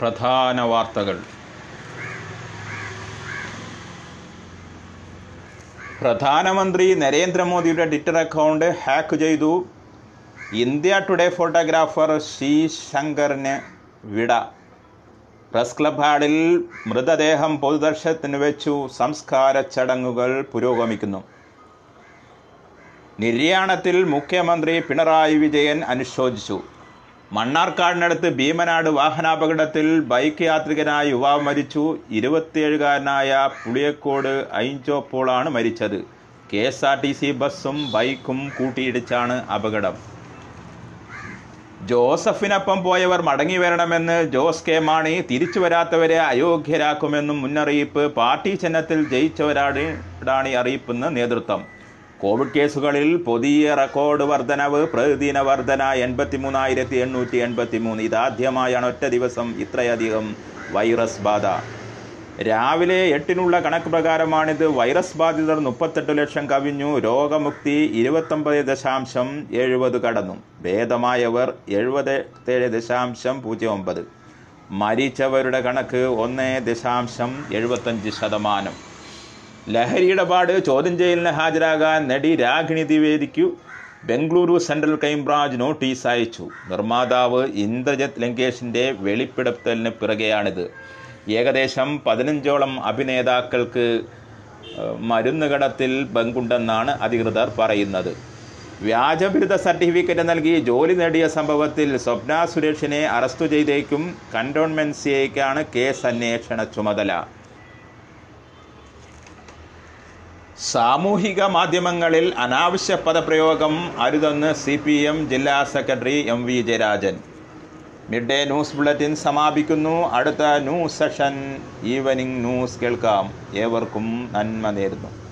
പ്രധാന വാർത്തകൾ പ്രധാനമന്ത്രി നരേന്ദ്രമോദിയുടെ ട്വിറ്റർ അക്കൗണ്ട് ഹാക്ക് ചെയ്തു. ഇന്ത്യ ടുഡേ ഫോട്ടോഗ്രാഫർ സി ശങ്കറിന് വിട. പ്രസ് ക്ലബ് ഹാളിൽ മൃതദേഹം പൊതുദർശനത്തിന് വെച്ചു. സംസ്കാര ചടങ്ങുകൾ പുരോഗമിക്കുന്നു. നിര്യാണത്തിൽ മുഖ്യമന്ത്രി പിണറായി വിജയൻ അനുശോചിച്ചു. മണ്ണാർക്കാടിനടുത്ത് ഭീമനാട് വാഹനാപകടത്തിൽ ബൈക്ക് യാത്രികനായ യുവാവ് മരിച്ചു. ഇരുപത്തിയേഴുകാരനായ പുളിയക്കോട് ഐഞ്ചോപ്പോളാണ് മരിച്ചത്. K S R T C ബസ്സും ബൈക്കും കൂട്ടിയിടിച്ചാണ് അപകടം. ജോസഫിനൊപ്പം പോയവർ മടങ്ങി വരണമെന്ന് ജോസ് കെ മാണി തിരിച്ചു വരാത്തവരെ അയോഗ്യരാക്കുമെന്നും മുന്നറിയിപ്പ്. പാർട്ടി ചിഹ്നത്തിൽ ജയിച്ചവരാണ് അറിയിപ്പെന്ന് നേതൃത്വം. കോവിഡ് കേസുകളിൽ പുതിയ റെക്കോർഡ് വർധനവ് പ്രതിദിന വർധന എൺപത്തി മൂന്നായിരത്തി എണ്ണൂറ്റി എൺപത്തി മൂന്ന് ഇതാദ്യമായാണ് ഒറ്റ ദിവസം ഇത്രയധികം വൈറസ് ബാധ. രാവിലെ എട്ടിനുള്ള കണക്ക് പ്രകാരമാണിത്. വൈറസ് ബാധിതർ മുപ്പത്തെട്ട് ലക്ഷം കവിഞ്ഞു. രോഗമുക്തി ഇരുപത്തൊമ്പത് ദശാംശം എഴുപത് കടന്നു. ഭേദമായവർ എഴുപത്തേഴ് ദശാംശം പൂജ്യം ഒമ്പത്. മരിച്ചവരുടെ കണക്ക് ഒന്ന് ദശാംശം എഴുപത്തഞ്ച് ശതമാനം. ലഹരി പാട് ചോദ്യം ചെയ്യലിന് ഹാജരാകാൻ നടി Ragini ദ്വിവേദിക്കു. Bengaluru central crime branch notice അയച്ചു. നിർമ്മാതാവ് ഇന്ദ്രജിത് ലങ്കേഷിന്റെ വെളിപ്പെടുത്തലിന് പിറകെയാണിത്. ഏകദേശം പതിനഞ്ചോളം അഭിനേതാക്കൾക്ക് മരുന്ന് കടത്തിൽ പങ്കുണ്ടെന്നാണ് അധികൃതർ പറയുന്നത്. വ്യാജബിരുദ സർട്ടിഫിക്കറ്റ് നൽകി ജോലി നേടിയ സംഭവത്തിൽ സ്വപ്ന സുരേഷിനെ അറസ്റ്റ് ചെയ്തേക്കും കന്റോൺമെന്റ് സിഐക്കാണ് കേസ് അന്വേഷണ ചുമതല. സാമൂഹിക മാധ്യമങ്ങളിൽ അനാവശ്യ പദപ്രയോഗം അരുതെന്ന് സി പി എം ജില്ലാ secretary M V Jayarajan. Mid day news bulletin സമാപിക്കുന്നു. അടുത്ത ന്യൂസ് സെഷൻ ഈവനിംഗ് ന്യൂസ് കേൾക്കാം. ഏവർക്കും നന്മ നേരുന്നു.